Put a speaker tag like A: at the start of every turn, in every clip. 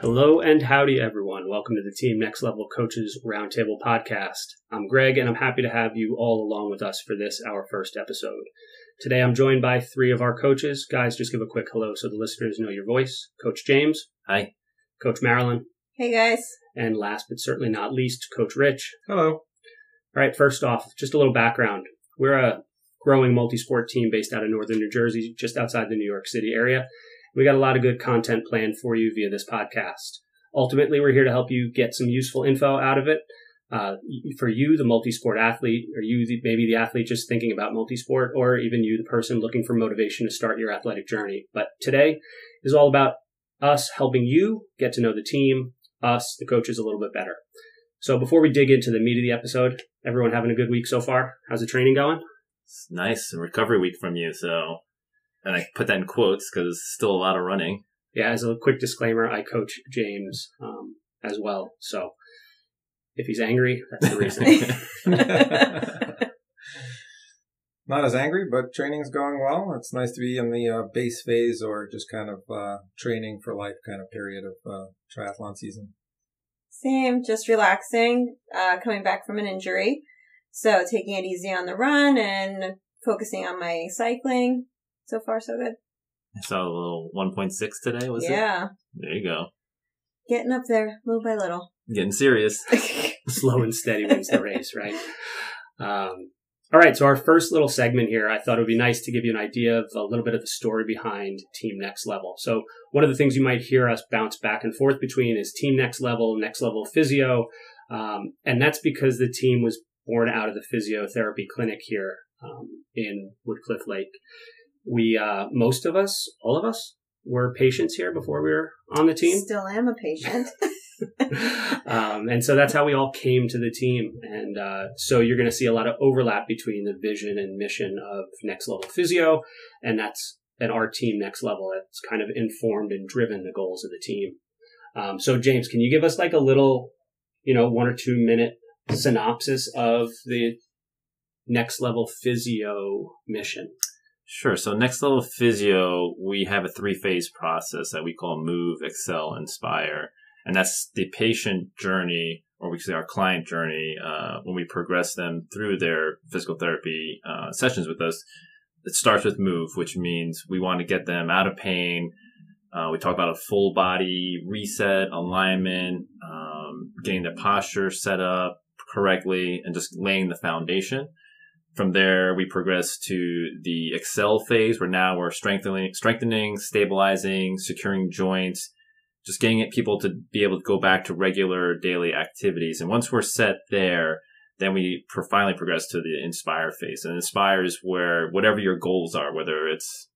A: Hello and howdy, everyone. Welcome to the Team Next Level Coaches Roundtable podcast. I'm Greg, and I'm happy to have you all along with us for this, our first episode. Today, I'm joined by three of our coaches. Guys, just give a quick hello so the listeners know your voice. Coach James.
B: Hi.
A: Coach Marilyn.
C: Hey, guys.
A: And last but certainly not least, Coach Rich.
D: Hello.
A: All right, first off, just a little background. We're a growing multi sport team based out of northern New Jersey, just outside the New York City area. We got a lot of good content planned for you via this podcast. Ultimately, we're here to help you get some useful info out of it. Uh, for you, the multi-sport athlete, or you, the, maybe the athlete just thinking about multi-sport, or even you, the person looking for motivation to start your athletic journey. But today is all about us helping you get to know the team, us, the coaches, a little bit better. So before we dig into the meat of the episode, everyone having a good week so far? How's the training going?
B: It's nice. Recovery week from you. So and I put that in quotes because it's still a lot of running.
A: Yeah, as a quick disclaimer, I coach James um, as well. So if he's angry, that's the
D: reason. Not as angry, but training's going well. It's nice to be in the uh, base phase or just kind of uh, training for life kind of period of uh, triathlon season.
C: Same, just relaxing, uh, coming back from an injury. So taking it easy on the run and focusing on my cycling so far so good.
B: I saw a little 1.6 today, was
C: yeah. it? Yeah.
B: There you go.
C: Getting up there little by little.
B: Getting serious.
A: Slow and steady wins the race, right? Um, all right, so our first little segment here, I thought it would be nice to give you an idea of a little bit of the story behind Team Next Level. So, one of the things you might hear us bounce back and forth between is Team Next Level, Next Level Physio, um, and that's because the team was born out of the physiotherapy clinic here um, in Woodcliff Lake we uh, most of us, all of us, were patients here before we were on the team.
C: Still am a patient.
A: um, and so that's how we all came to the team. And uh, so you're going to see a lot of overlap between the vision and mission of Next Level Physio, and that's at our team Next Level. It's kind of informed and driven the goals of the team. Um, so James, can you give us like a little, you know, one or two minute synopsis of the Next Level Physio mission?
B: Sure. So next level physio, we have a three phase process that we call move, excel, inspire. And that's the patient journey, or we say our client journey, uh, when we progress them through their physical therapy uh, sessions with us. It starts with move, which means we want to get them out of pain. Uh, we talk about a full body reset, alignment, um, getting their posture set up correctly, and just laying the foundation. From there, we progress to the Excel phase, where now we're strengthening, strengthening, stabilizing, securing joints, just getting people to be able to go back to regular daily activities. And once we're set there, then we finally progress to the Inspire phase. And Inspire is where whatever your goals are, whether it's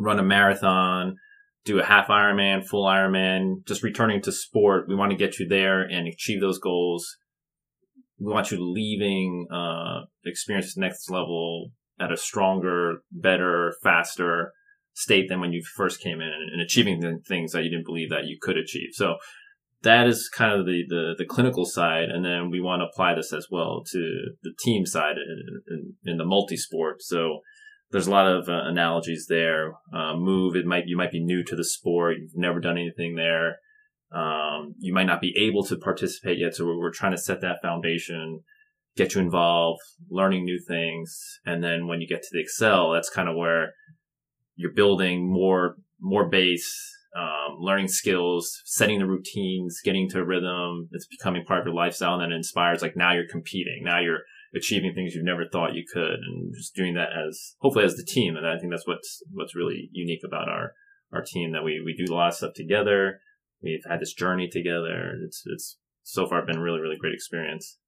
B: run a marathon, do a half Ironman, full Ironman, just returning to sport, we want to get you there and achieve those goals we want you leaving uh, experience next level at a stronger, better, faster state than when you first came in and achieving the things that you didn't believe that you could achieve. So that is kind of the, the, the clinical side. And then we want to apply this as well to the team side in, in, in the multi-sport. So there's a lot of uh, analogies there. Uh, move, it might, you might be new to the sport. You've never done anything there. Um, you might not be able to participate yet. So we're, we're trying to set that foundation, get you involved, learning new things. And then when you get to the Excel, that's kind of where you're building more, more base, um, learning skills, setting the routines, getting to a rhythm. It's becoming part of your lifestyle and then it inspires like now you're competing. Now you're achieving things you've never thought you could and just doing that as hopefully as the team. And I think that's what's, what's really unique about our, our team that we, we do a lot of stuff together we've had this journey together. It's it's so far been a really really great experience.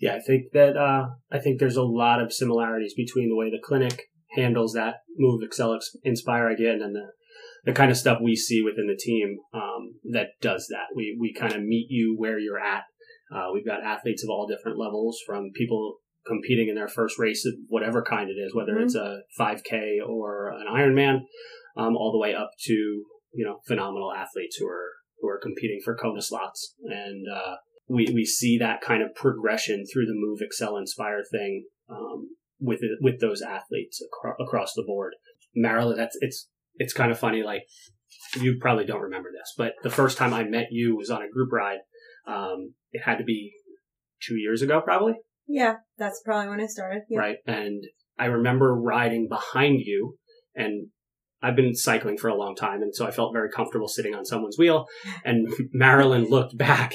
A: Yeah, I think that uh, I think there's a lot of similarities between the way the clinic handles that move, excel, inspire idea, and then the the kind of stuff we see within the team um, that does that. We we kind of meet you where you're at. Uh, we've got athletes of all different levels, from people competing in their first race of whatever kind it is, whether mm-hmm. it's a 5K or an Ironman, um, all the way up to you know phenomenal athletes who are who are competing for Kona slots, and uh, we we see that kind of progression through the Move, Excel, Inspire thing um, with with those athletes acro- across the board. Marilyn, that's it's it's kind of funny. Like you probably don't remember this, but the first time I met you was on a group ride. Um, it had to be two years ago, probably,
C: Yeah, that's probably when I started. Yeah.
A: right? And I remember riding behind you, and I've been cycling for a long time, and so I felt very comfortable sitting on someone's wheel. And Marilyn looked back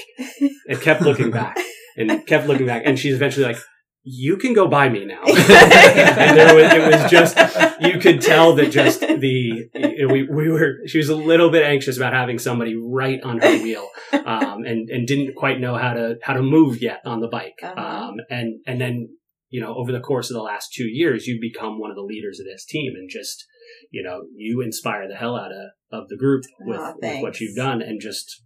A: and kept looking back and kept looking back, and she's eventually like, "You can go by me now." and there was, it was just you could tell that just the you know, we we were she was a little bit anxious about having somebody right on her wheel um and and didn't quite know how to how to move yet on the bike
C: Uh-huh.
A: um and and then you know over the course of the last 2 years you've become one of the leaders of this team and just you know you inspire the hell out of of the group with,
C: Aw,
A: with what you've done and just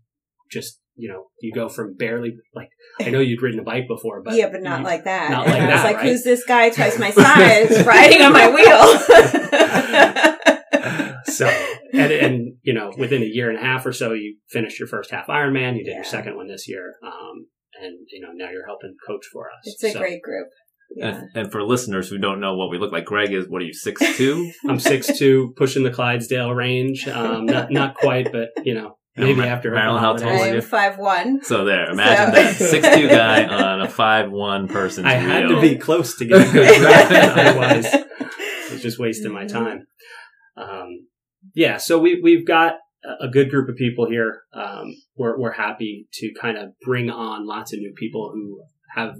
A: just you know you go from barely like I know you'd ridden a bike before but
C: yeah, but not
A: you-
C: like that.
A: not like that,
C: like,
A: right?
C: who's this guy twice my size riding on my wheel?
A: so and and you know within a year and a half or so you finished your first half Ironman. You did your second one this year, um, and you know now you're helping coach for us.
C: it's a
A: So,
C: great group. Yeah.
B: And, and for listeners who don't know what we look like, Greg is what are you six two?
A: I'm six two, pushing the Clydesdale range. Um, not not quite, but you know maybe
B: Mar-
A: after
B: Marilyn, how
A: holidays.
B: tall are you?
C: I'm five one.
B: So there, imagine
C: So-
B: that six two guy on a five one person's
A: I had
B: wheel.
A: to be close to get a good rep, otherwise it's just wasting my time. Um, yeah, so we we've got a- a good group of people here. Um, we're we're happy to kind of bring on lots of new people who have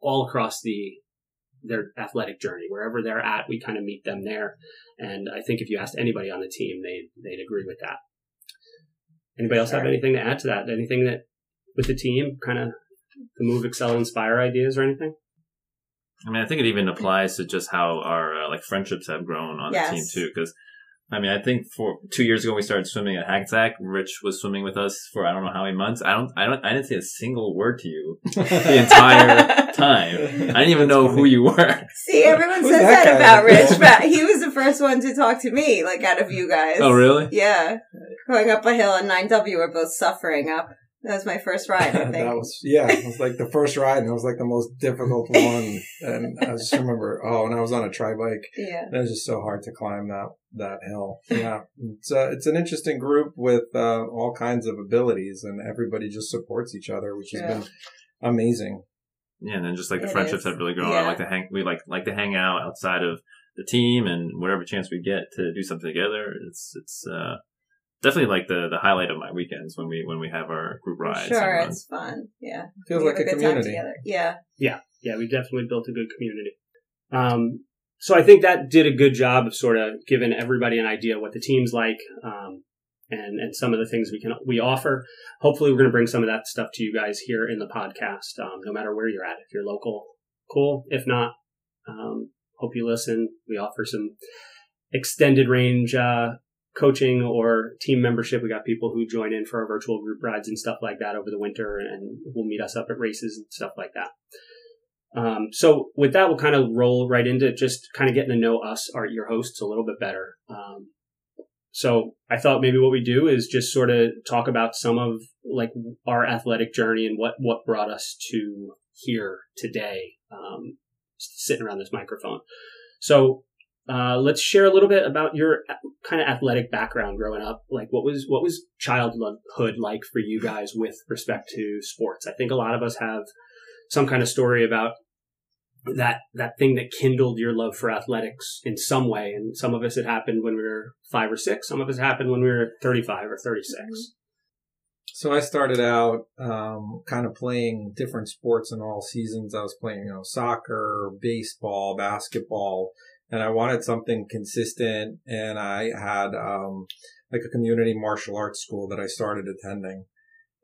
A: all across the their athletic journey wherever they're at. We kind of meet them there, and I think if you asked anybody on the team, they they'd agree with that. Anybody else have
C: Sure.
A: anything to add to that? Anything that with the team, kind of the move, excel, inspire ideas or anything?
B: I mean, I think it even applies to just how our uh, like friendships have grown on the team too. Because I mean, I think for two years ago we started swimming at Hackensack. Rich was swimming with us for I don't know how many months. I don't, I don't, I didn't say a single word to you the entire time. I didn't even know who you were.
C: See, everyone
D: Who's
C: says
D: that
C: that, about Rich, but he was the first one to talk to me, like out of you guys.
B: Oh, really?
C: Yeah. Going up a hill on 9W, we're both suffering up. That was my first ride, I think.
D: that was yeah, it was like the first ride, and it was like the most difficult one. And I just remember, oh, and I was on a tri bike.
C: yeah.
D: and It was just so hard to climb that that hill. Yeah, it's uh, it's an interesting group with uh, all kinds of abilities, and everybody just supports each other, which has
C: Yeah.
D: been amazing.
B: Yeah, and then just like the
C: It
B: friendships
C: is.
B: have really grown. I like to hang. We like like to hang out outside of the team, and whatever chance we get to do something together, it's it's uh, definitely like the the highlight of my weekends when we when we have our group rides.
C: Sure,
B: runs.
C: it's fun. Yeah.
D: Feels
C: We
D: like
C: have
D: a
C: good time
D: community.
C: Yeah, Yeah.
A: yeah, we definitely built a good community. Um, so I think that did a good job of sort of giving everybody an idea what the team's like, um, and and some of the things we can we offer. Hopefully, we're going to bring some of that stuff to you guys here in the podcast. Um, no matter where you're at, if you're local, cool. If not, um, hope you listen. We offer some extended range uh, coaching or team membership. We got people who join in for our virtual group rides and stuff like that over the winter, and will meet us up at races and stuff like that. Um, so with that, we'll kind of roll right into just kind of getting to know us, our your hosts, a little bit better. Um, so I thought maybe what we do is just sort of talk about some of like our athletic journey and what what brought us to here today, um, sitting around this microphone. So uh, let's share a little bit about your kind of athletic background growing up. Like, what was what was childhood like for you guys with respect to sports? I think a lot of us have some kind of story about that that thing that kindled your love for athletics in some way. And some of us it happened when we were five or six. Some of us happened when we were thirty five or thirty six.
D: So I started out um, kind of playing different sports in all seasons. I was playing, you know, soccer, baseball, basketball, and I wanted something consistent. And I had um, like a community martial arts school that I started attending.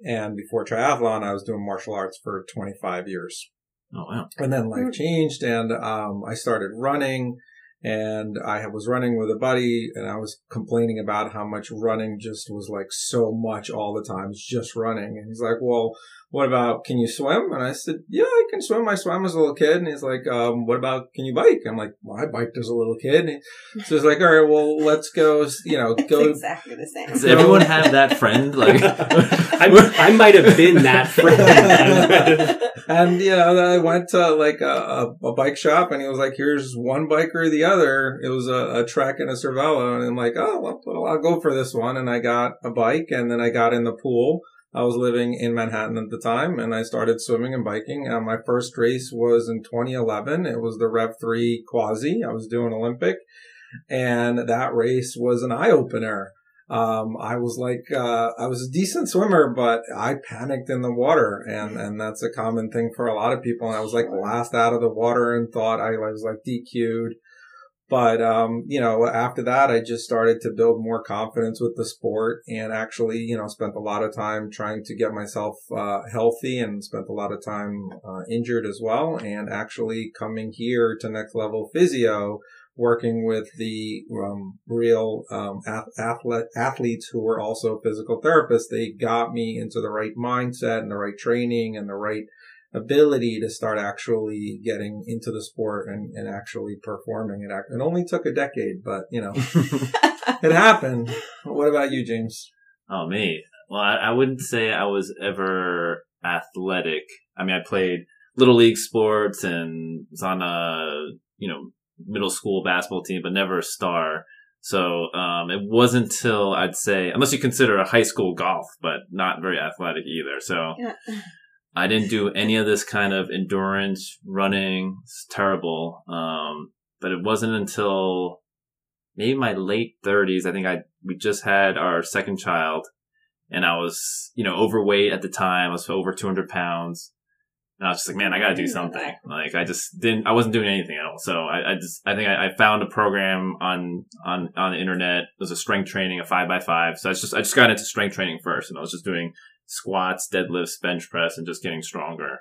D: And before triathlon, I was doing martial arts for 25 years.
B: Oh wow!
D: And then life
C: Mm.
D: changed and, um, I started running and I was running with a buddy and I was complaining about how much running just was like so much all the time. It's just running. And he's like, well, what about, can you swim? And I said, yeah, I can swim. I swam as a little kid. And he's like, um, what about, can you bike? I'm like, well, I biked as a little kid. And he, so he's like, all right, well, let's go, you know,
C: It's
D: go.
C: exactly the same.
B: Does everyone have that friend? Like,
A: I, I might have been that friend.
D: And, you know, I went to like a, a, a bike shop and he was like, here's one bike or the other. It was a, a Trek and a Cervelo. And I'm like, oh, well, well, I'll go for this one. And I got a bike and then I got in the pool. I was living in Manhattan at the time and I started swimming and biking. Uh, my first race was in 2011. It was the Rev 3 Quassy. I was doing Olympic and that race was an eye opener. Um, I was like, uh, I was a decent swimmer, but I panicked in the water and, and that's a common thing for a lot of people. And I was like last out of the water and thought I was like DQ'd. But, um, you know, after that, I just started to build more confidence with the sport and actually, you know, spent a lot of time trying to get myself, uh, healthy and spent a lot of time, uh, injured as well. And actually coming here to next level physio, working with the um, real um, athlete, athletes who were also physical therapists, they got me into the right mindset and the right training and the right ability to start actually getting into the sport and, and actually performing it. It only took a decade, but you know, it happened. What about you, James?
B: oh me. Well, I, I wouldn't say I was ever athletic. I mean, I played little league sports and was on a you know middle school basketball team, but never a star. So um, it wasn't until I'd say, unless you consider a high school golf, but not very athletic either. So
C: Yeah.
B: I didn't do any of this kind of endurance running. It's terrible. Um, but it wasn't until maybe my late thirties. I think I, we just had our second child and I was, you know, overweight at the time. I was over 200 pounds. And I was just like, man, I gotta do something. Like, I just didn't, I wasn't doing anything at all. So I, I just, I think I, I found a program on, on, on the internet. It was a strength training, a five by five. So I just, I just got into strength training first and I was just doing squats, deadlifts, bench press, and just getting stronger,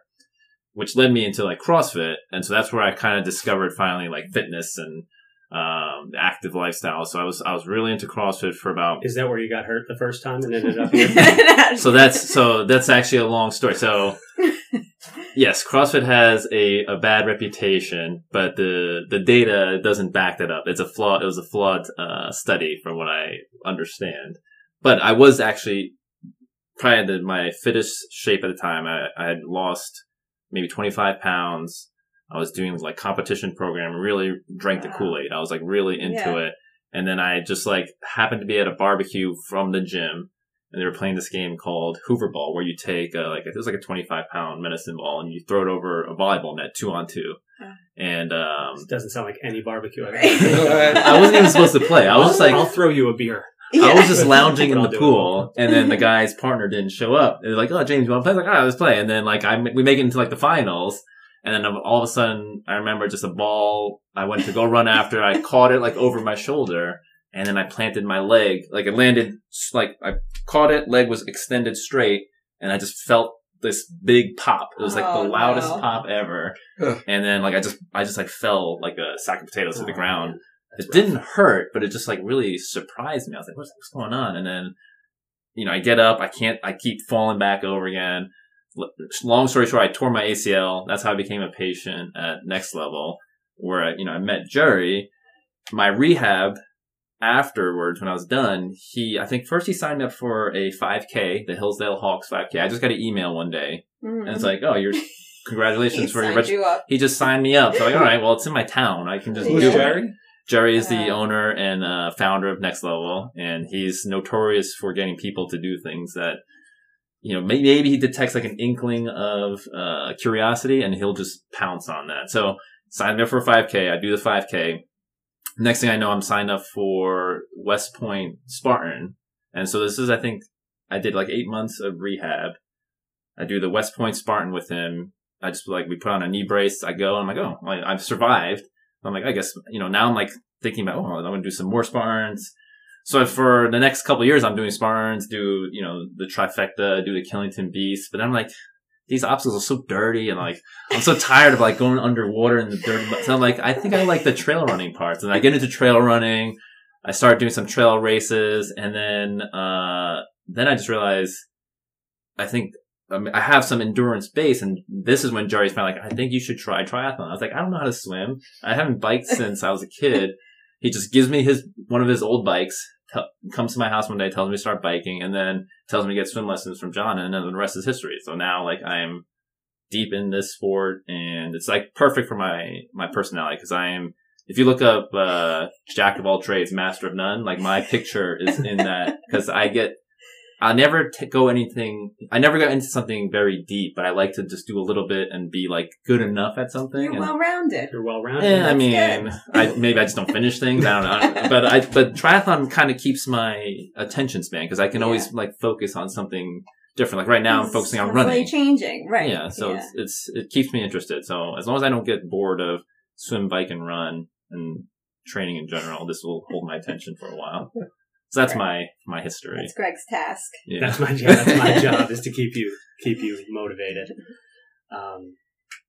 B: which led me into like CrossFit. And so that's where I kind of discovered finally like fitness and, um, active lifestyle. So I was, I was really into CrossFit for about,
A: Is that where you got hurt the first time and ended up here?
B: so that's, so that's actually a long story. So yes, CrossFit has a, a bad reputation, but the, the data doesn't back that up. It's a flawed, it was a flawed, uh, study from what I understand. But I was actually probably in my fittest shape at the time. I, I had lost maybe 25 pounds. I was doing like competition program, really drank the Kool-Aid. I was like really into
C: Yeah.
B: it. And then I just like happened to be at a barbecue from the gym and they were playing this game called Hoover Ball where you take uh, like, it was like a 25 pound medicine ball and you throw it over a volleyball net two on two. And, um,
A: This doesn't sound like any barbecue I've ever.
B: I wasn't even supposed to play. I was just like,
A: I'll throw you a beer.
B: I was just lounging in the pool, and then the guy's partner didn't show up. They're like, "Oh, James, you want to play?" I was like, "All right, let's play." And then like I we make it into like the finals, and then all of a sudden I remember just a ball. I went to go run after. I caught it like over my shoulder, and then I planted my leg. Like it landed like I caught it. Leg was extended straight, and I just felt this big pop. It was like
C: Oh,
B: the loudest
C: no.
B: pop ever.
D: Ugh.
B: And then like I just I just like fell like a sack of potatoes to the
A: Oh,
B: ground.
A: man.
B: It
A: That's
B: didn't hurt, but it just like really surprised me. I was like, what's, what's going on? And then, you know, I get up, I can't, I keep falling back over again. Long story short, I tore my ACL. That's how I became a patient at Next Level, where I, you know, I met Jerry. My rehab afterwards, when I was done, he, I think first he signed up for a 5K, the Hillsdale Hawks 5K. I just got an email one day, and it's mm-hmm. like, oh, you're, congratulations for your,
C: signed you up.
B: he just signed me up. So like, all right, well, it's in my town. I can just
C: Who's
B: do it.
D: Jerry?
B: Jerry is the owner and uh, founder of Next Level, and he's notorious for getting people to do things that, you know, may- maybe he detects like an inkling of uh, curiosity, and he'll just pounce on that. So signed up for a 5K. I do the 5K. Next thing I know, I'm signed up for West Point Spartan, and so this is, I think, I did like eight months of rehab. I do the West Point Spartan with him. I just like we put on a knee brace. I go. I'm like, oh, I've survived. I'm like, I guess you know. Now I'm like thinking about, oh, I'm going to do some more Spartans. So for the next couple years, I'm doing Spartans, do you know the trifecta, do the Killington Beast. But I'm like, these obstacles are so dirty, and like I'm so tired of like going underwater in the dirty. mud. So I'm like, I think I like the trail running parts, and I get into trail running. I start doing some trail races, and then uh then I just realized, I think I, mean, I have some endurance base, and this is when Jerry's finally like, I think you should try triathlon. I was like, I don't know how to swim. I haven't biked since I was a kid. He just gives me his one of his old bikes, t- comes to my house one day, tells me to start biking, and then tells me to get swim lessons from John, and then the rest is history. So now, like, I'm deep in this sport, and it's like perfect for my my personality because I am. If you look up uh, Jack of all trades, master of none, like my picture is in that because I get I never t- go anything. I never got into something very deep, but I like to just do a little bit and be like good enough at something.
C: You're well rounded.
A: You're well rounded.
B: yeah, I mean. I maybe I just don't finish things. I don't know, but I but triathlon kind of keeps my attention span because I can always like focus on something different. Like right now, I'm focusing on
C: constantly
B: running.
C: changing, right?
B: Yeah, so It's, it's it keeps me interested. So as long as I don't get bored of swim, bike, and run and training in general, this will hold my attention for a while. So that's my my history.
C: that's Greg's task.
B: Yeah.
A: That's my job. That's my job is to keep you keep you motivated. Um,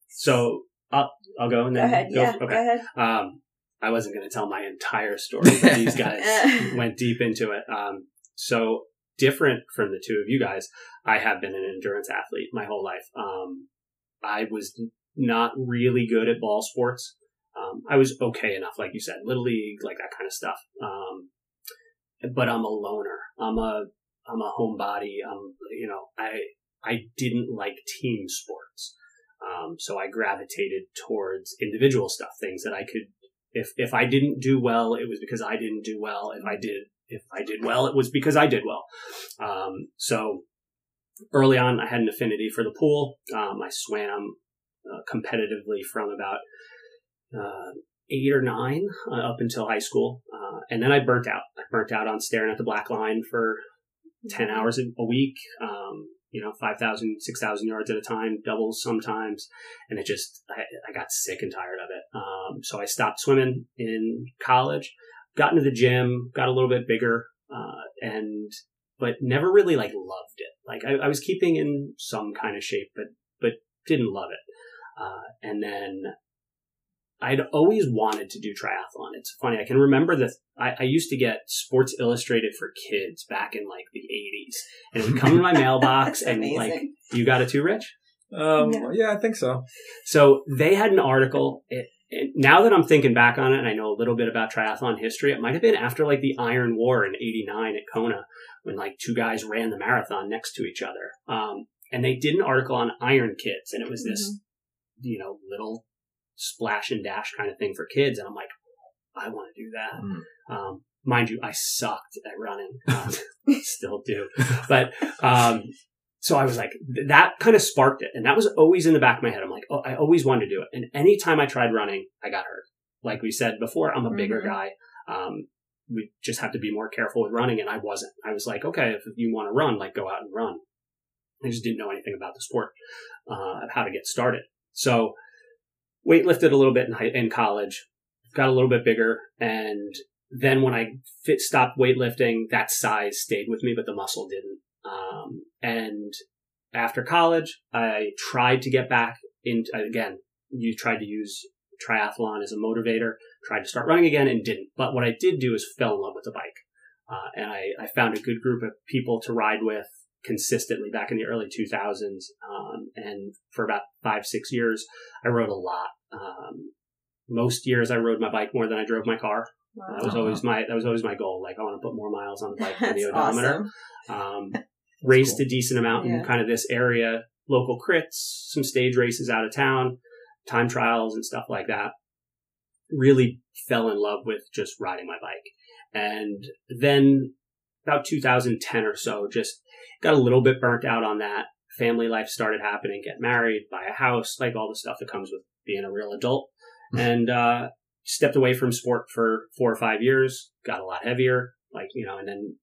A: so I'll I'll go and then
C: Go
A: then
C: ahead. Yeah.
A: Okay.
C: Go ahead.
A: Um, I wasn't going to tell my entire story, but these guys went deep into it. Um, so different from the two of you guys, I have been an endurance athlete my whole life. Um, I was not really good at ball sports. Um, I was okay enough, like you said, little league, like that kind of stuff. Um, but I'm a loner. I'm a I'm a homebody. I'm you know I I didn't like team sports. Um, so I gravitated towards individual stuff, things that I could if if I didn't do well, it was because I didn't do well. If I did if I did well, it was because I did well. Um, so early on, I had an affinity for the pool. Um, I swam uh, competitively from about uh, eight or nine uh, up until high school, uh, and then I burnt out. I burnt out on staring at the black line for ten hours a a week. Um, you know, 5,000, 6,000 yards at a time, doubles sometimes. And it just, I, I got sick and tired of it. Um, so I stopped swimming in college, got into the gym, got a little bit bigger, uh, and, but never really like loved it. Like I, I was keeping in some kind of shape, but, but didn't love it. Uh, and then I'd always wanted to do triathlon. It's funny. I can remember that I, I used to get Sports Illustrated for kids back in like the 80s and it would come in my mailbox
C: That's
A: and like, you got it too, Rich?
D: Um,
C: Yeah.
D: yeah, I think so.
A: So they had an article. It, it, now that I'm thinking back on it and I know a little bit about triathlon history, it might have been after like the Iron War in 89 at Kona when like two guys ran the marathon next to each other. Um, and they did an article on Iron Kids and it was this, you know, little splash and dash kind of thing for kids. And I'm like, I want to do that.
B: Mm.
A: Um, mind you, I sucked at running. Um, still do. But, um, so I was like, that kind of sparked it. And that was always in the back of my head. I'm like, oh, I always wanted to do it. And anytime I tried running, I got hurt. Like we said before, I'm a bigger
C: Mhm.
A: guy. Um, we just have to be more careful with running. And I wasn't. I was like, okay, if you want to run, like go out and run. I just didn't know anything about the sport, uh, of how to get started. So weightlifted a little bit in, high, in college, got a little bit bigger. And then when I fit, stopped weightlifting, that size stayed with me, but the muscle didn't. Um, and after college, I tried to get back into, again, you tried to use triathlon as a motivator, tried to start running again and didn't. But what I did do is fell in love with the bike. Uh, and I, I found a good group of people to ride with consistently back in the early 2000s. Um, and for about five, six years, I rode a lot. Um, most years I rode my bike more than I drove my car. That was always my, that was always my goal. Like I want to put more miles on the bike than the odometer
C: awesome.
A: um, raced
D: cool.
A: a decent amount in kind of this area, local crits, some stage races out of town, time trials and stuff like that. Really fell in love with just riding my bike. And then about 2010 or so, just got a little bit burnt out on that. Family life started happening, get married, buy a house, like all the stuff that comes with being a real adult. and, uh, stepped away from sport for four or five years, got a lot heavier, like, you know, and then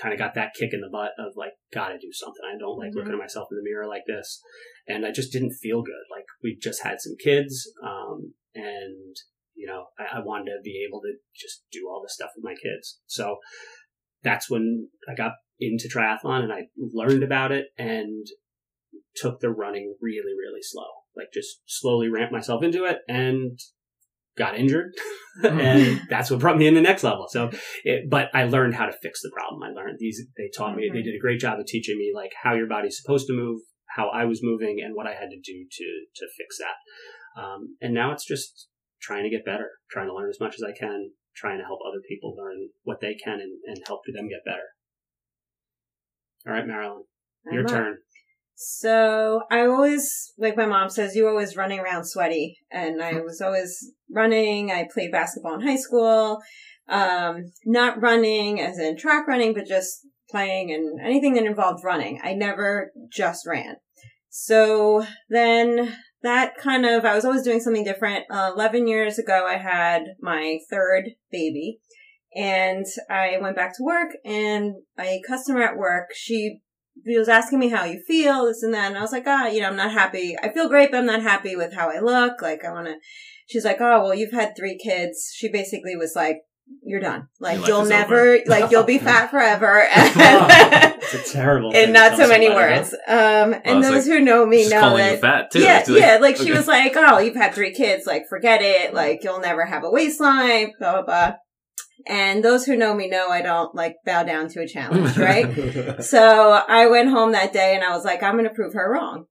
A: kind of got that kick in the butt of like, gotta do something. I don't like
C: Mhm.
A: looking at myself in the mirror like this. And I just didn't feel good. Like we just had some kids. Um, and, you know, I, I wanted to be able to just do all this stuff with my kids. So that's when I got into triathlon and I learned about it and took the running really, really slow. Like just slowly ramped myself into it and got injured. and that's what brought me in the next level. So, it, but I learned how to fix the problem. I learned these, they taught me, they did a great job of teaching me like how your body's supposed to move, how I was moving and what I had to do to to fix that. Um, and now it's just trying to get better, trying to learn as much as I can, trying to help other people learn what they can and, and help them get better. All right, Marilyn, your
C: I'm up.
A: turn.
C: So I always, like my mom says, you always running around sweaty. And I was always running. I played basketball in high school. Um, not running as in track running, but just playing and anything that involved running. I never just ran. So then that kind of, I was always doing something different. Uh, 11 years ago, I had my third baby and I went back to work and a customer at work, she was asking me how you feel, this and that. And I was like, ah, you know, I'm not happy. I feel great, but I'm not happy with how I look. Like, I want to, she's like, oh, well, you've had three kids. She basically was like, you're done. Like, you'll never, like, you'll be fat forever.
A: It's a terrible.
C: in not so many words. Um, and those
B: like,
C: who know me know that.
B: you fat too.
C: Yeah,
B: like-
C: yeah. Like she was like, "Oh, you've had three kids. Like, forget it. Like, you'll never have a waistline." Blah blah blah. And those who know me know I don't like bow down to a challenge, right? so I went home that day and I was like, I'm going to prove her wrong.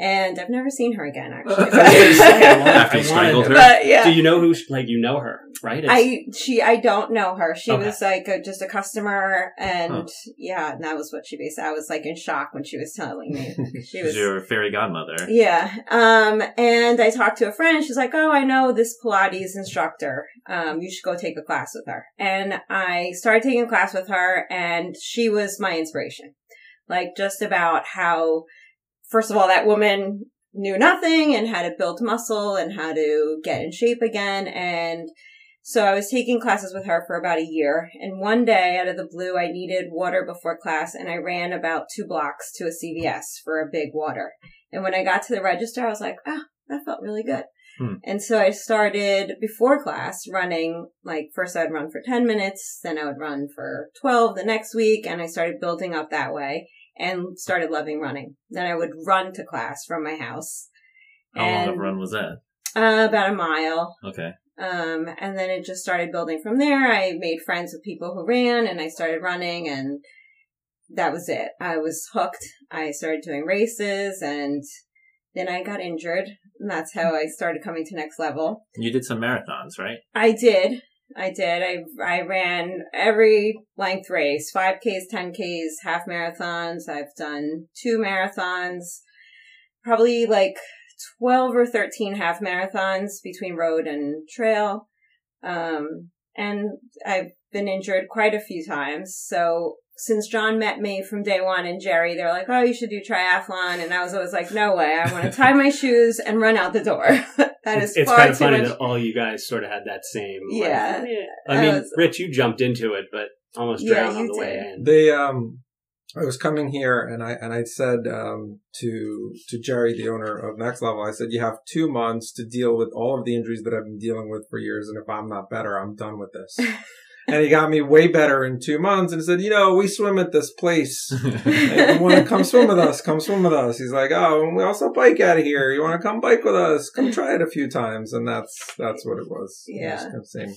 C: And I've never seen her again,
A: I was gonna
C: actually.
A: say,
B: After you
A: I
B: strangled her?
C: but yeah.
A: Do you know who? Like you know her, right? It's-
C: I she I don't know her. She
A: Okay.
C: was like a, just a customer, and
B: Huh.
C: yeah, and that was what she basically. I was like in shock when she was telling me. She was
B: your fairy godmother.
C: Yeah. Um, and I talked to a friend. She's like, Oh, I know this Pilates instructor. Um, you should go take a class with her. And I started taking a class with her and she was my inspiration. Like just about how, first of all, that woman knew nothing and how to build muscle and how to get in shape again. And so I was taking classes with her for about a year. And one day out of the blue, I needed water before class and I ran about two blocks to a CVS for a big water. And when I got to the register, I was like, ah, that felt really good.
B: Hmm.
C: And so I started before class running, like first I'd run for 10 minutes, then I would run for 12 the next week. And I started building up that way and started loving running. Then I would run to class from my house.
B: How long of a run was that?
C: Uh, about a mile.
B: Okay.
C: Um, and then it just started building from there. I made friends with people who ran and I started running and that was it. I was hooked. I started doing races and then I got injured and that's how I started coming to next level.
B: You did some marathons, right?
C: I did. I did. I, I ran every length race, 5Ks, 10Ks, half marathons. I've done two marathons, probably like 12 or 13 half marathons between road and trail. Um, and I've been injured quite a few times. So since John met me from day one and Jerry, they're like, Oh, you should do triathlon. And I was always like, no way. I want to tie my shoes and run out the door. that is
A: it's, it's
C: far
A: kind of
C: too
A: funny
C: much.
A: that all you guys sort of had that same.
C: Yeah.
A: I
C: I
A: mean,
C: was-
A: Rich, you jumped into it, but almost
C: Yeah,
A: drowned on
C: you
A: the way
C: did.
A: in.
D: They um I was coming here and I and I said um to to Jerry, the owner of Next Level, I said you have two months to deal with all of the injuries that I've been dealing with for years, and if I'm not better, I'm done with this. and he got me way better in two months and said, you know, we swim at this place. Hey, you want to come swim with us? Come swim with us. He's like, oh, and we also bike out of here. You want to come bike with us? Come try it a few times, and that's that's what it was.
C: Yeah.
D: was same.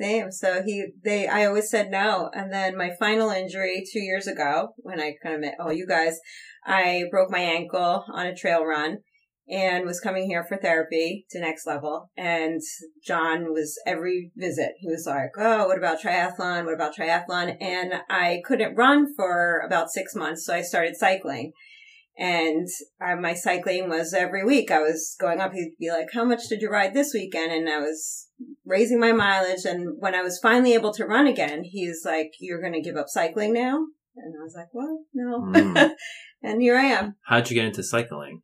C: Same. So he, they, I always said no. And then my final injury two years ago, when I kind of met all you guys, I broke my ankle on a trail run and was coming here for therapy to next level. And John was every visit. He was like, Oh, what about triathlon? What about triathlon? And I couldn't run for about six months. So I started cycling. And uh, my cycling was every week. I was going up. He'd be like, "How much did you ride this weekend?" And I was raising my mileage. And when I was finally able to run again, he's like, "You're going to give up cycling now?" And I was like, "Well, no."
B: Mm.
C: and here I am
B: How'd you get into cycling?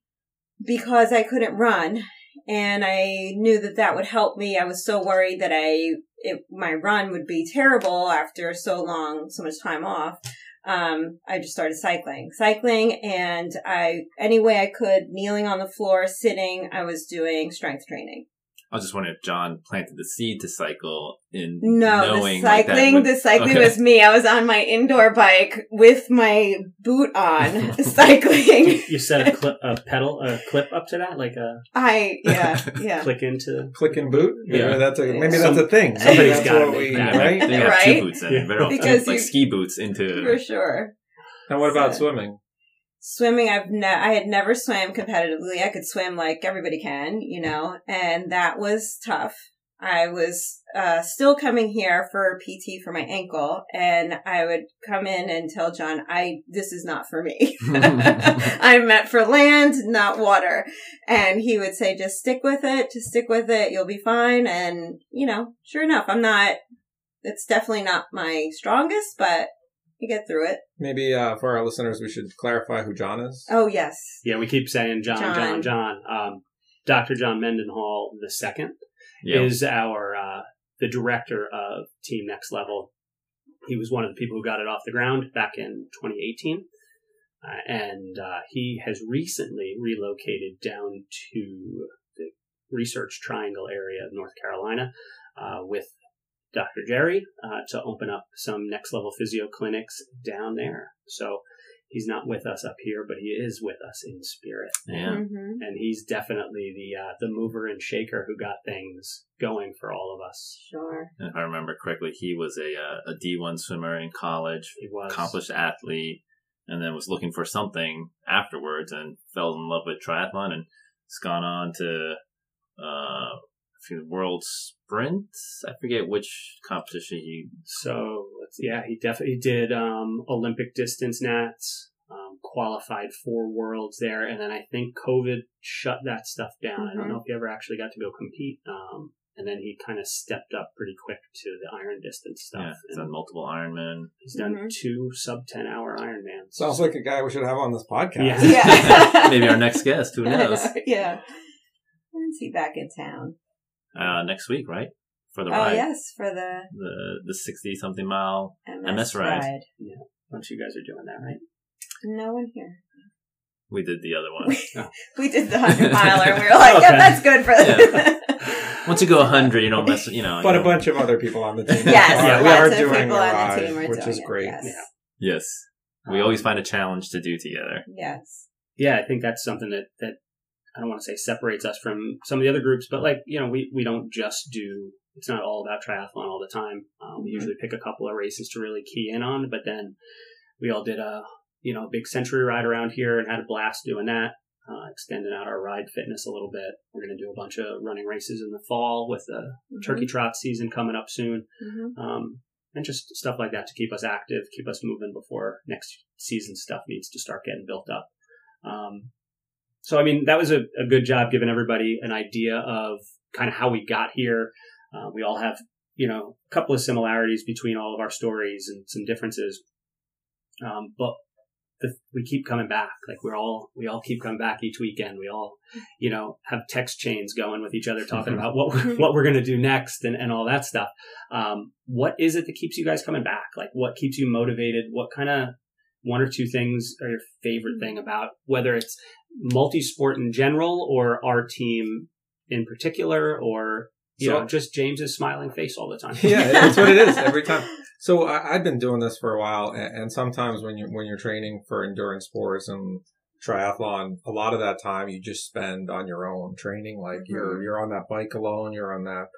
C: Because I couldn't run, and I knew that that would help me. I was so worried that I it, my run would be terrible after so long, so much time off. Um, I just started cycling, cycling, and I any way I could, kneeling on the floor, sitting. I was doing strength training.
B: I was just wondering if John planted the seed to cycle in
C: No,
B: knowing
C: the
B: like that
C: cycling,
B: would-
C: the cycling
B: Okay.
C: was me. I was on my indoor bike with my boot on, cycling.
A: You, you set a, clip, a pedal, a clip up to that, like a
C: I yeah yeah.
A: click into.
D: Click and boot.
A: Yeah.
D: Maybe that's a maybe
C: Some-
D: that's a thing.
A: somebody's
D: Maybe that's
A: gotta
D: what
A: make
D: we
A: that.
D: Right.
B: They have
C: Right?
B: two boots in
A: Yeah.
B: very often.
C: Because
B: like
C: you-
B: ski boots into
C: For sure.
D: And what about
C: So-
D: swimming?
C: Swimming i've ne- i had never swam competitively. I could swim like everybody can you know and that was tough. I was uh, still coming here for pt for my ankle and i would come in and tell john i this is not for me. I'm meant for land not water. And he would say just stick with it just stick with it. You'll be fine. And you know sure enough i'm not it's definitely not my strongest but you get through it
D: Maybe uh, for our listeners, we should clarify who John is.
C: oh yes
A: Yeah, we keep saying John, John,
C: John.
A: John. Um, Dr. John Mendenhall the second
B: Yeah.
A: is our uh, the director of Team Next Level. He was one of the people who got it off the ground back in 2018, uh, and uh, he has recently relocated down to the Research Triangle area of North Carolina uh, with Dr. Jerry uh, to open up some next level physio clinics down there. So he's not with us up here, but he is with us in spirit
B: yeah.
C: hmm
A: and he's definitely the uh, the mover and shaker who got things going for all of us.
C: sure
B: if I remember correctly, he was a uh, a D one swimmer in college,
A: He was
B: accomplished athlete, and then was looking for something afterwards and fell in love with triathlon and has gone on to uh, I think world sprint. I forget which competition he.
A: So let's, yeah, he definitely did um, Olympic distance nats, um, qualified for worlds there, and then I think COVID shut that stuff down. I don't
C: Mhm.
A: know if he ever actually got to go compete. Um, and then he kind of stepped up pretty quick to the iron distance stuff.
B: Yeah, he's
A: and
B: done multiple Ironman.
A: he's done
C: Mhm.
A: two sub ten hour Ironmans.
D: Sounds like a guy we should have on this podcast.
A: Yeah.
C: Yeah.
B: Maybe our next guest. Who knows?
C: yeah. When's he back in town?
B: Uh, next week, right? For the
C: Oh
B: ride,
C: yes, for the
B: the the sixty something mile.
C: MS,
B: MS ride.
C: ride.
A: A bunch of you guys are doing that, right?
C: No one here.
B: We did the other one.
C: We did the hundred miler, and we were like, "Yeah, that's good for."
B: Once you go hundred, you don't mess. You know.
D: But
B: you
D: a
B: know.
D: bunch of other people on the team.
C: Yes,
D: are,
A: yeah, we
D: are doing a
C: on the
D: ride,
C: team are
D: which
C: doing
D: is
C: it,
D: great.
C: Yes.
A: Yeah.
B: Yes, we always find a challenge to do together.
C: yes.
A: yeah, I think that's something that, that I don't want to say separates us from some of the other groups, but like, you know, we, we don't just do, it's not all about triathlon all the time. Um, we
C: Mhm.
A: usually pick a couple of races to really key in on, but then we all did a, you know, big century ride around here and had a blast doing that, uh, extending out our ride fitness a little bit. We're going to do a bunch of running races in the fall with the turkey trot season coming up soon.
C: hmm
A: Um, and just stuff like that to keep us active, keep us moving before next season stuff needs to start getting built up. Um, so, I mean, that was a, a good job giving everybody an idea of kind of how we got here. Uh, we all have, you know, a couple of similarities between all of our stories and some differences. Um, but the, we keep coming back. Like we're all, we all keep coming back each weekend. We all, you know, have text chains going with each other talking about what, we're- what we're going to do next and, and all that stuff. Um, what is it that keeps you guys coming back? Like what keeps you motivated? What kind of one or two things are your favorite thing about whether it's multi-sport in general or our team in particular or, you
D: So-
A: know, just James's smiling face all the time.
D: yeah, that's what it is every time. So I, I've been doing this for a while, and, and sometimes when you're when you're training for endurance sports and triathlon, a lot of that time you just spend on your own training. Like you're mm-hmm. you're on that bike alone, you're on that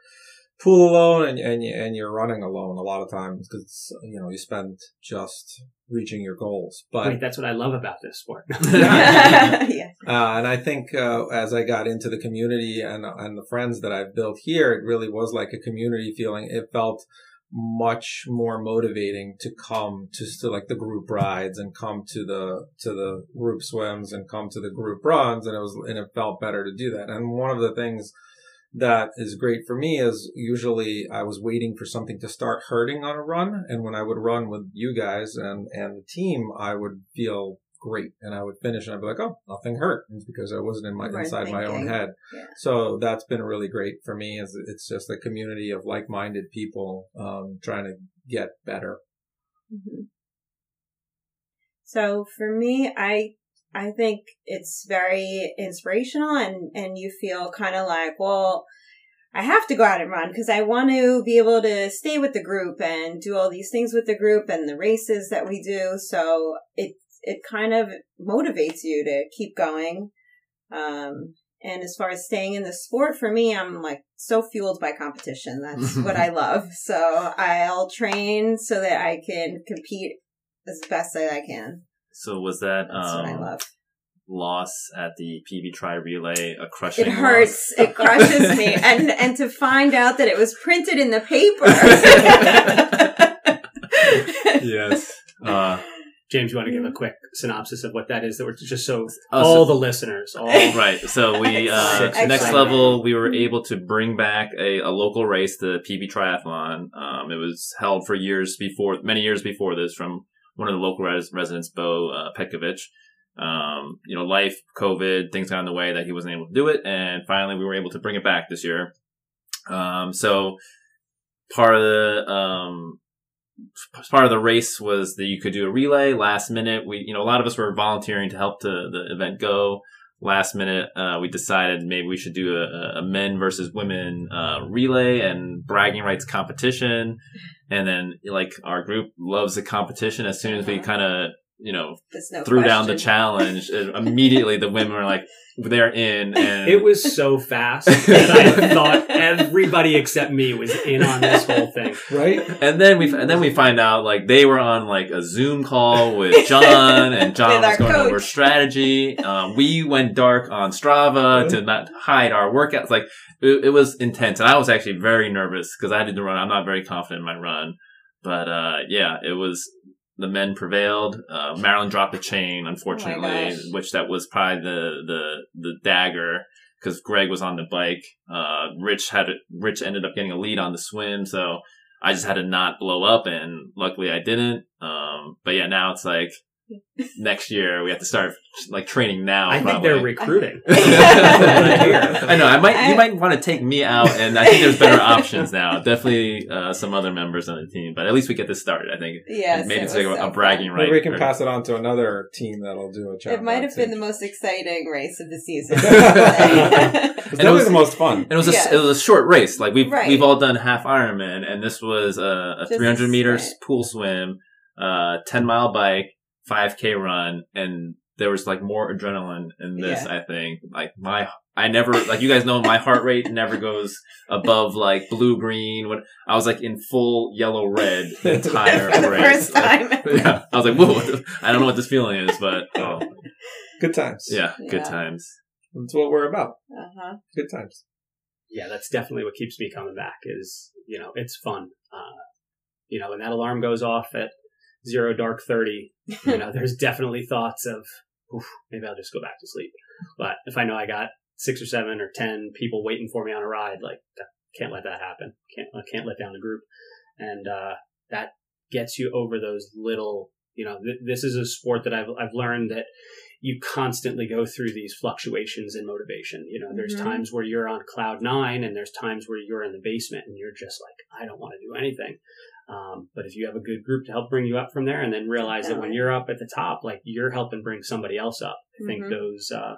D: pool alone, and and you, and you're running alone a lot of times because you know you spend just reaching your goals. But
A: Wait, that's what I love about this sport.
C: yeah.
D: Uh, and I think uh, as I got into the community and and the friends that I've built here, it really was like a community feeling. It felt much more motivating to come to, to like the group rides and come to the to the group swims and come to the group runs, and it was and it felt better to do that. And one of the things that is great for me is usually I was waiting for something to start hurting on a run, and when I would run with you guys and and the team, I would feel great, and I would finish, and I'd be like, oh, nothing hurt, it's because I wasn't in my inside my own head.
C: Yeah.
D: So that's been really great for me. Is it's just a community of like minded people um, trying to get better.
C: Mhm. So for me, I I think it's very inspirational, and and you feel kind of like, well, I have to go out and run because I want to be able to stay with the group and do all these things with the group and the races that we do. So it it kind of motivates you to keep going. Um, and as far as staying in the sport, for me, I'm like so fueled by competition. That's what I love. So I'll train so that I can compete as best that I can.
B: So was that
C: That's what I
B: um,
C: love.
B: loss at the PB Tri Relay a crushing?
C: It hurts. It crushes me, and and to find out that it was printed in the paper.
B: yes. Uh,
A: James, you want to give a quick synopsis of what that is? That we're just so
B: oh,
A: all
B: so-
A: the listeners, all
B: right. So we uh, next level, we were able to bring back a, a local race, the PB Triathlon. Um, it was held for years before, many years before this, from one of the local res- residents, Bo uh. Um, you know, life, COVID, things got in the way that he wasn't able to do it, and finally we were able to bring it back this year. Um, so part of the um, part of the race was that you could do a relay last minute. We, you know, a lot of us were volunteering to help the, the event go. Last minute, uh, we decided maybe we should do a, a men versus women, uh, relay and bragging rights competition. And then, like, our group loves the competition. As soon as we
C: Uh-huh.
B: kind of, you know,
C: no
B: threw down the challenge, uh, immediately the women were like, they're in. And
A: It was so fast that I thought everybody except me was in on this whole thing.
D: Right?
B: And then we and then we find out like they were on like a Zoom call with John, and John was going
C: coach.
B: over strategy. Um, we went dark on Strava to not hide our workouts. Like it, it was intense, and I was actually very nervous because I didn't run. I'm not very confident in my run, but uh, yeah, it was. The men prevailed. Uh, Marilyn dropped the chain, unfortunately,
C: Oh
B: which that was probably the the the dagger because Greg was on the bike. Uh, Rich had it. Rich ended up getting a lead on the swim, so I just had to not blow up, and luckily I didn't. Um, but yeah, now it's like next year we have to start like training now.
A: I think they're recruiting.
B: I know. I might. You might want to take me out, and I think there's better options now. Definitely uh, some other members on the team, but at least we get this started. I think
C: Yes,
B: maybe
C: it
B: it's like a,
C: so
B: a bragging
C: fun.
B: right.
D: Maybe we can
B: or-
D: pass it on to another team that'll do a job.
C: It might have been the most exciting race of the season.
D: It's
B: And it
D: definitely
B: was-
D: the most fun.
B: And it was a
C: Yes.
B: it was a short race. Like we've
C: Right.
B: we've all done half Ironman, and this was a, a 300 meters
C: sprint.
B: pool swim, uh, 10 mile bike, 5k run, and there was like more adrenaline in this.
C: Yeah.
B: I think like my I never like you guys know my heart rate never goes above like blue green. When I was like in full yellow red the entire
C: For the
B: race.
C: first time.
B: yeah, I was like, whoa! the- I don't know what this feeling is, but oh,
D: Good times.
B: yeah, good times.
D: That's what we're about.
C: Uh-huh.
D: Good times.
A: yeah, that's definitely what keeps me coming back. Is you know, it's fun. Uh, you know, when that alarm goes off at zero dark thirty, you know, there's definitely thoughts of maybe I'll just go back to sleep. But if I know I got six or seven or ten people waiting for me on a ride, like can't let that happen. Can't I can't let down the group, and uh, that gets you over those little. You know, th- this is a sport that I've I've learned that you constantly go through these fluctuations in motivation. You know, there's
C: Mhm.
A: times where you're on cloud nine, and there's times where you're in the basement and you're just like, I don't want to do anything. Um, but if you have a good group to help bring you up from there, and then realize that when you're up at the top, like you're helping bring somebody else up. I think
C: Mhm.
A: those uh,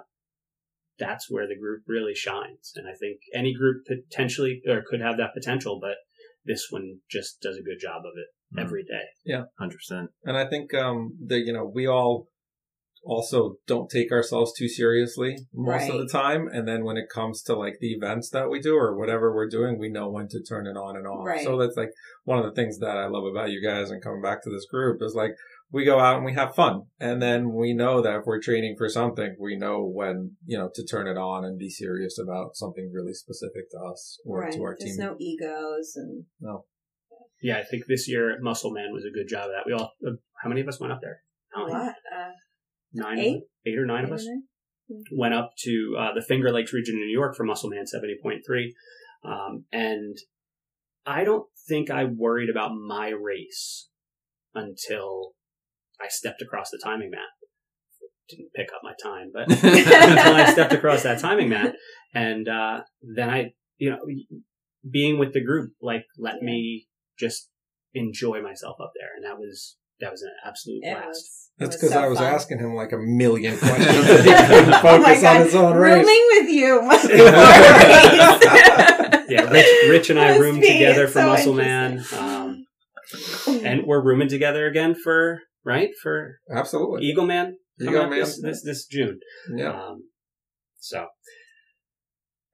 A: that's where the group really shines. And I think any group potentially or could have that potential, but this one just does a good job of it
B: Mhm.
A: every day.
B: Hundred percent.
D: And I think um that you know we all also don't take ourselves too seriously most of the time and then when it comes to like the events that we do or whatever we're doing we know when to turn it on and off
C: Right.
D: so that's like one of the things that i love about you guys and coming back to this group is like we go out and we have fun and then we know that if we're training for something we know when you know to turn it on and be serious about something really specific to us or
C: right.
D: to our
C: There's
D: team
C: no egos and no.
A: Yeah, I think this year Musselman was a good job of that. We all, uh, how many of us went up there?
C: a lot. Uh,
A: Nine,
C: Eight?
A: eight or nine of us. went up to uh, the Finger Lakes region in New York for Musselman 70.3. Um, and I don't think I worried about my race until I stepped across the timing mat. Didn't pick up my time, but until I stepped across that timing mat. And uh, then I, you know, being with the group, like, let me just enjoy myself up there. And that was, that was an absolute
C: It
A: blast.
C: was.
D: that's because
C: so
D: i was
C: fun.
D: asking him like a million questions he couldn't
C: Oh my
D: focus on
C: God.
D: his own race
C: Rooming with you must be
A: yeah, Rich, Rich and I
C: Must
A: roomed together for
C: so
A: Musselman, um, and we're rooming together again for right for
D: absolutely
A: Eagleman coming
D: Eagle
A: up
D: Man.
A: this, this this June.
D: yeah
A: Um, so,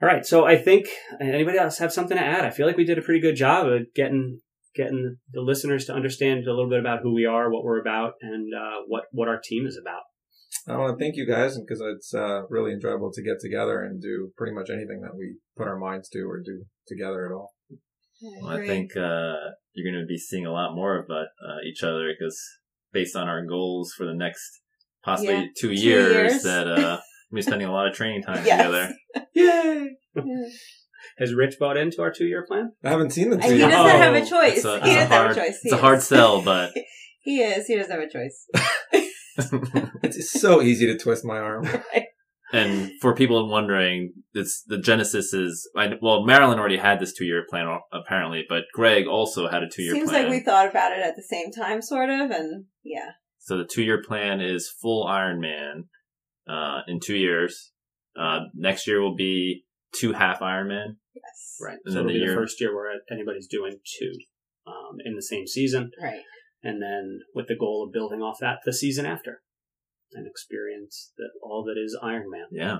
A: all right. So I think anybody else have something to add? I feel like we did a pretty good job of getting getting the listeners to understand a little bit about who we are, what we're about, and uh, what what our team is about.
D: I want to thank you guys because it's uh, really enjoyable to get together and do pretty much anything that we put our minds to or do together at all.
B: Well, I think uh, you're going to be seeing a lot more of uh, each other because based on our goals for the next possibly
C: Yeah,
B: two,
C: two
B: years,
C: years.
B: that uh, we're spending a lot of training time
C: Yes.
B: together.
A: Yay!
C: Yeah.
A: Has Rich bought into our two year plan?
D: I haven't seen the
C: And
D: two
C: he
D: yet.
C: doesn't
A: Oh,
C: have a choice.
B: A,
C: he doesn't
B: hard,
C: have a choice. He
B: it's a hard sell, but
C: He is. He doesn't have a choice.
D: It's so easy to twist my arm.
B: and for people wondering, it's the Genesis is I, well, Marilyn already had this two year plan apparently, but Greg also had a two year plan.
C: Seems
B: plan.
C: like we thought about it at the same time, sort of, and yeah.
B: So the two year plan is full Ironman uh, in two years. Uh, next year will be two half Ironman.
C: Yes.
A: Right.
B: And
A: so it'll
B: the
A: be
B: year-
A: the first year where anybody's doing two um, in the same season,
C: Right.
A: and then with the goal of building off that the season after and experience that all that is Ironman.
B: Yeah.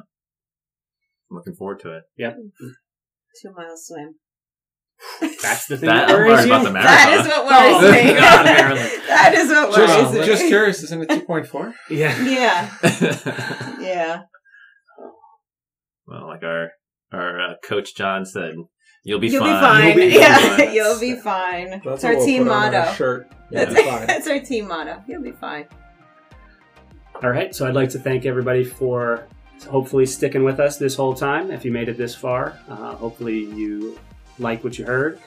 B: I'm looking forward to it. Yep.
C: Two mile swim.
A: That's the thing
B: That,
A: that, worries you.
B: about the
C: That
B: marathon.
C: is what worries
A: Oh,
C: me. That is what worries
D: Just,
C: me.
D: just curious, isn't it 2.4?
A: Yeah.
C: Yeah. Yeah.
B: well, like our our uh, coach John said, you'll be
C: You'll
B: fine.
C: be fine.
A: You'll be
C: yeah.
B: fine.
C: You'll be fine.
D: That's
C: That's our
D: we'll
C: team
D: put our
C: motto.
D: shirt. Yeah,
C: That's,
D: it's fine.
C: that's our team motto. You'll be fine.
A: All right. So I'd like to thank everybody for hopefully sticking with us this whole time. If you made it this far, uh, hopefully you like what you heard.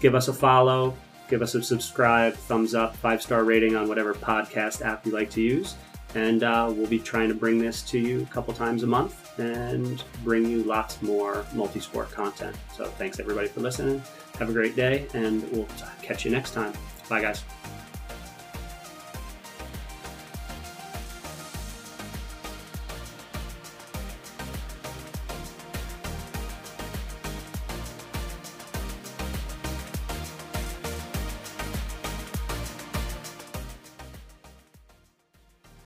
A: Give us a follow. Give us a subscribe, thumbs up, five star rating on whatever podcast app you like to use. And uh, we'll be trying to bring this to you a couple times a month and bring you lots more multi sport content. So thanks everybody for listening. Have a great day, and we'll catch you next time. Bye, guys.